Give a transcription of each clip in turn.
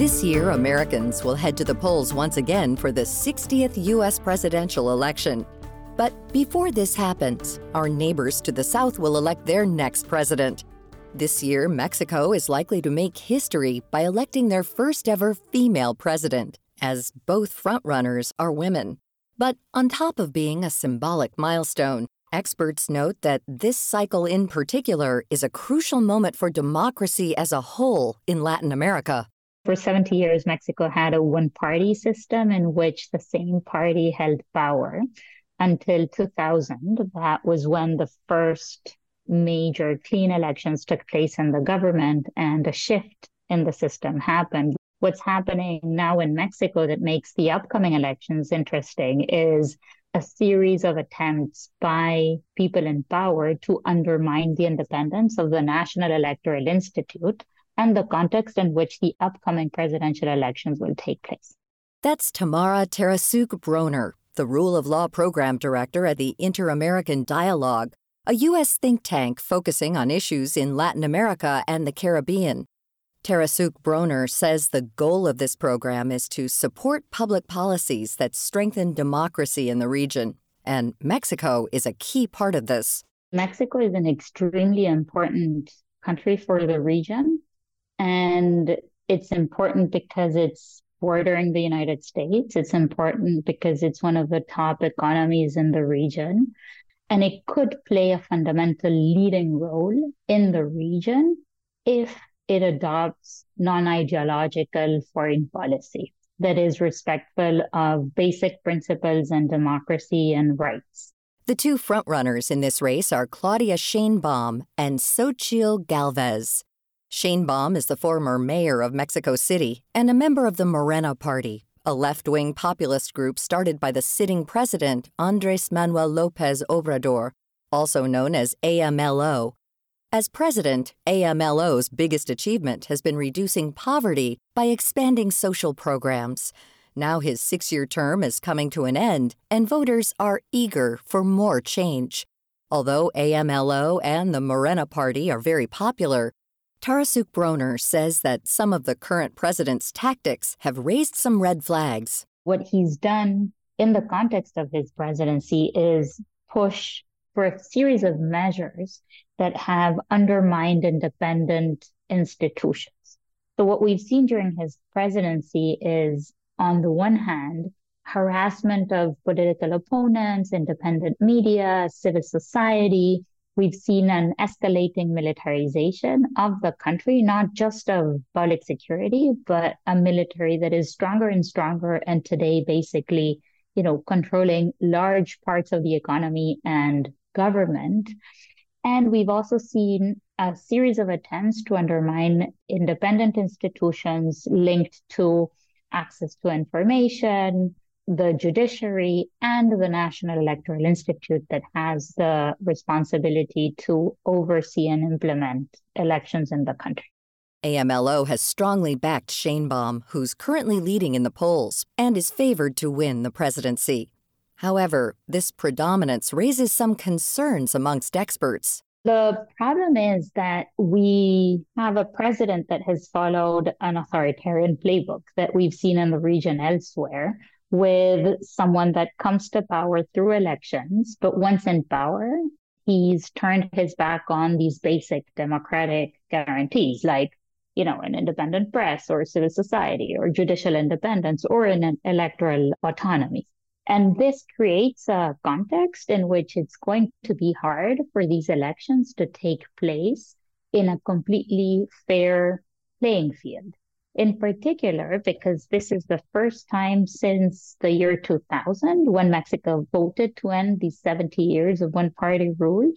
This year, Americans will head to the polls once again for the 60th U.S. presidential election. But before this happens, our neighbors to the south will elect their next president. This year, Mexico is likely to make history by electing their first ever female president, as both frontrunners are women. But on top of being a symbolic milestone, experts note that this cycle in particular is a crucial moment for democracy as a whole in Latin America. For 70 years, Mexico had a one party system in which the same party held power until 2000. That was when the first major clean elections took place in the government and a shift in the system happened. What's happening now in Mexico that makes the upcoming elections interesting is a series of attempts by people in power to undermine the independence of the National Electoral Institute and the context in which the upcoming presidential elections will take place. That's Tamara Tarasuk Broner, the Rule of Law Program Director at the Inter American Dialogue, a U.S. think tank focusing on issues in Latin America and the Caribbean. Tarasuk Broner says the goal of this program is to support public policies that strengthen democracy in the region, and Mexico is a key part of this. Mexico is an extremely important country for the region and it's important because it's bordering the United States. It's important because it's one of the top economies in the region. And it could play a fundamental leading role in the region if it adopts non ideological foreign policy that is respectful of basic principles and democracy and rights. The two frontrunners in this race are Claudia Sheinbaum and Xochitl Galvez. Sheinbaum is the former mayor of Mexico City and a member of the Morena Party, a left wing populist group started by the sitting president, Andres Manuel Lopez Obrador, also known as AMLO. As president, AMLO's biggest achievement has been reducing poverty by expanding social programs. Now his six year term is coming to an end, and voters are eager for more change. Although AMLO and the Morena Party are very popular, Tarasuk Broner says that some of the current president's tactics have raised some red flags. What he's done in the context of his presidency is push for a series of measures that have undermined independent institutions. So, what we've seen during his presidency is, on the one hand, harassment of political opponents, independent media, civil society, we've seen an escalating militarization of the country, not just of public security, but a military that is stronger and stronger. And today, basically, you know, controlling large parts of the economy and government. And we've also seen a series of attempts to undermine independent institutions linked to access to information, the judiciary and the National Electoral Institute that has the responsibility to oversee and implement elections in the country. AMLO has strongly backed Sheinbaum, who's currently leading in the polls and is favored to win the presidency. However, this predominance raises some concerns amongst experts. The problem is that we have a president that has followed an authoritarian playbook that we've seen in the region elsewhere, with someone that comes to power through elections, but once in power, he's turned his back on these basic democratic guarantees like you know an independent press or civil society or judicial independence or an electoral autonomy. And this creates a context in which it's going to be hard for these elections to take place in a completely fair playing field in particular because this is the first time since the year 2000 when Mexico voted to end the 70 years of one party rule,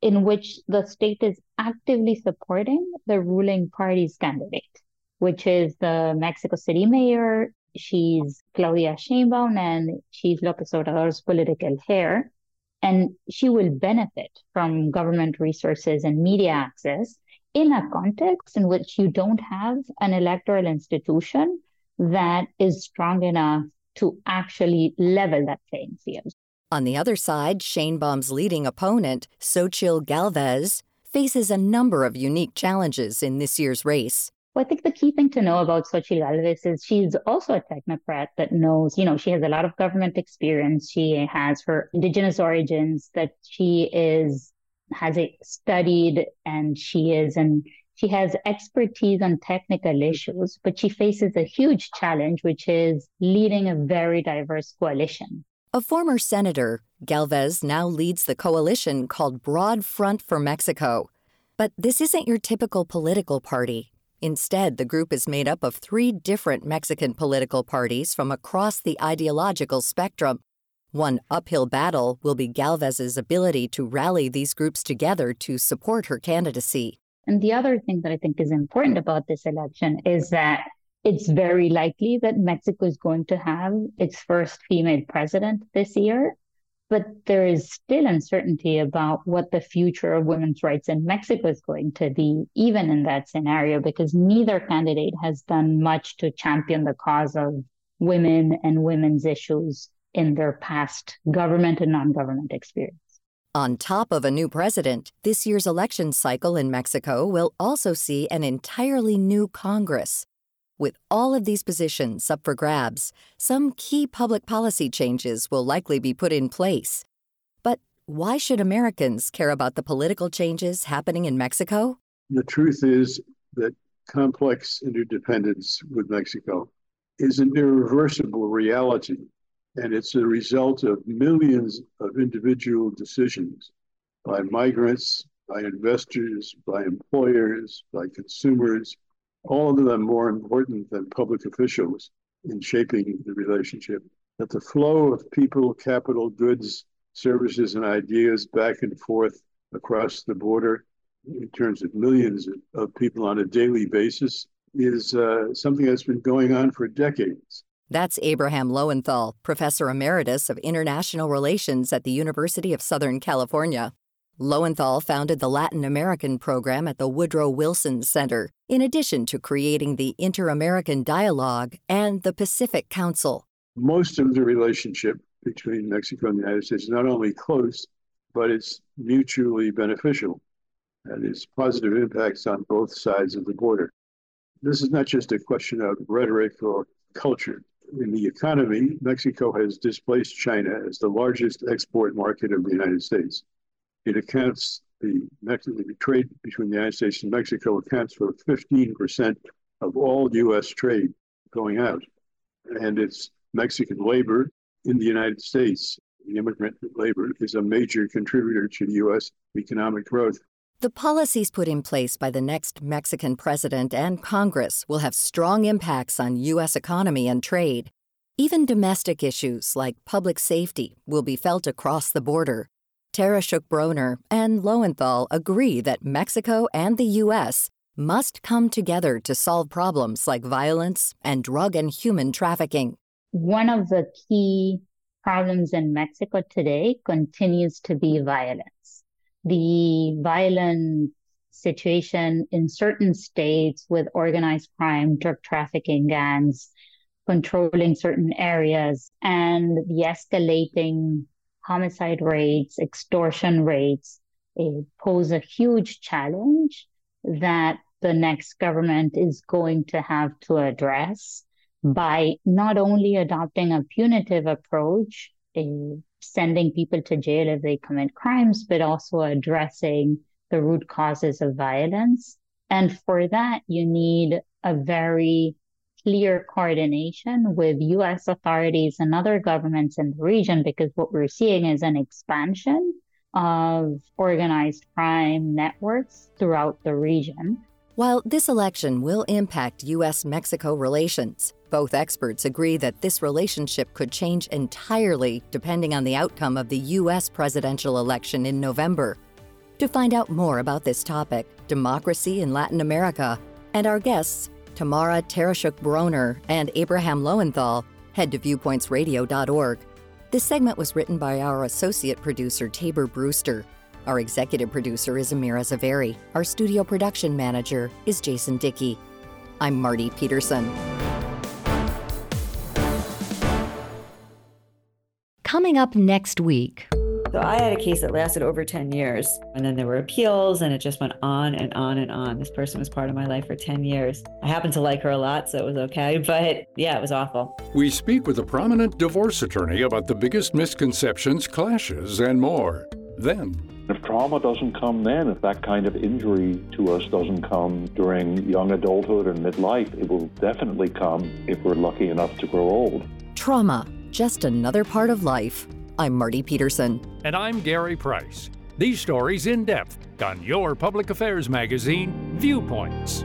in which the state is actively supporting the ruling party's candidate, which is the Mexico City mayor. She's Claudia Sheinbaum and she's López Obrador's political heir. And she will benefit from government resources and media access in a context in which you don't have an electoral institution that is strong enough to actually level that playing field. On the other side, Shane Baum's leading opponent, Xochitl Galvez, faces a number of unique challenges in this year's race. Well, I think the key thing to know about Xochitl Galvez is she's also a technocrat that knows, you know, she has a lot of government experience. She has her indigenous origins, that she is has studied and she is and she has expertise on technical issues, but she faces a huge challenge, which is leading a very diverse coalition. A former senator, Galvez now leads the coalition called Broad Front for Mexico. But this isn't your typical political party. Instead, the group is made up of three different Mexican political parties from across the ideological spectrum one uphill battle will be Galvez's ability to rally these groups together to support her candidacy. And the other thing that I think is important about this election is that it's very likely that Mexico is going to have its first female president this year. But there is still uncertainty about what the future of women's rights in Mexico is going to be, even in that scenario, because neither candidate has done much to champion the cause of women and women's issues in their past government and non government experience. On top of a new president, this year's election cycle in Mexico will also see an entirely new Congress. With all of these positions up for grabs, some key public policy changes will likely be put in place. But why should Americans care about the political changes happening in Mexico? The truth is that complex interdependence with Mexico is an irreversible reality and it's a result of millions of individual decisions by migrants, by investors, by employers, by consumers, all of them more important than public officials in shaping the relationship. That the flow of people, capital, goods, services, and ideas back and forth across the border in terms of millions of people on a daily basis is uh, something that's been going on for decades. That's Abraham Lowenthal, Professor Emeritus of International Relations at the University of Southern California. Lowenthal founded the Latin American program at the Woodrow Wilson Center, in addition to creating the Inter American Dialogue and the Pacific Council. Most of the relationship between Mexico and the United States is not only close, but it's mutually beneficial and it's positive impacts on both sides of the border. This is not just a question of rhetoric or culture in the economy, Mexico has displaced China as the largest export market of the United States. It accounts the, the trade between the United States and Mexico accounts for 15% of all U.S. trade going out, and it's Mexican labor in the United States. The immigrant labor is a major contributor to U.S. economic growth. The policies put in place by the next Mexican president and Congress will have strong impacts on U.S. economy and trade. Even domestic issues like public safety will be felt across the border. Tarasuk Broner and Lowenthal agree that Mexico and the U.S. must come together to solve problems like violence and drug and human trafficking. One of the key problems in Mexico today continues to be violence the violent situation in certain states with organized crime, drug trafficking gangs controlling certain areas, and the escalating homicide rates, extortion rates pose a huge challenge that the next government is going to have to address by not only adopting a punitive approach, eh, sending people to jail if they commit crimes, but also addressing the root causes of violence. And for that, you need a very clear coordination with US authorities and other governments in the region, because what we're seeing is an expansion of organized crime networks throughout the region. While this election will impact U.S. Mexico relations, both experts agree that this relationship could change entirely depending on the outcome of the U.S. presidential election in November. To find out more about this topic, democracy in Latin America, and our guests, Tamara Tarasuk Broner and Abraham Lowenthal, head to viewpointsradio.org. This segment was written by our associate producer, Tabor Brewster. Our executive producer is Amira Zaveri. Our studio production manager is Jason Dickey. I'm Marty Peterson. Coming up next week. So I had a case that lasted over 10 years, and then there were appeals, and it just went on and on and on. This person was part of my life for 10 years. I happened to like her a lot, so it was okay, but yeah, it was awful. We speak with a prominent divorce attorney about the biggest misconceptions, clashes, and more. Then, if trauma doesn't come then, if that kind of injury to us doesn't come during young adulthood and midlife, it will definitely come if we're lucky enough to grow old. Trauma, just another part of life. I'm Marty Peterson. And I'm Gary Price. These stories in depth on your public affairs magazine, Viewpoints.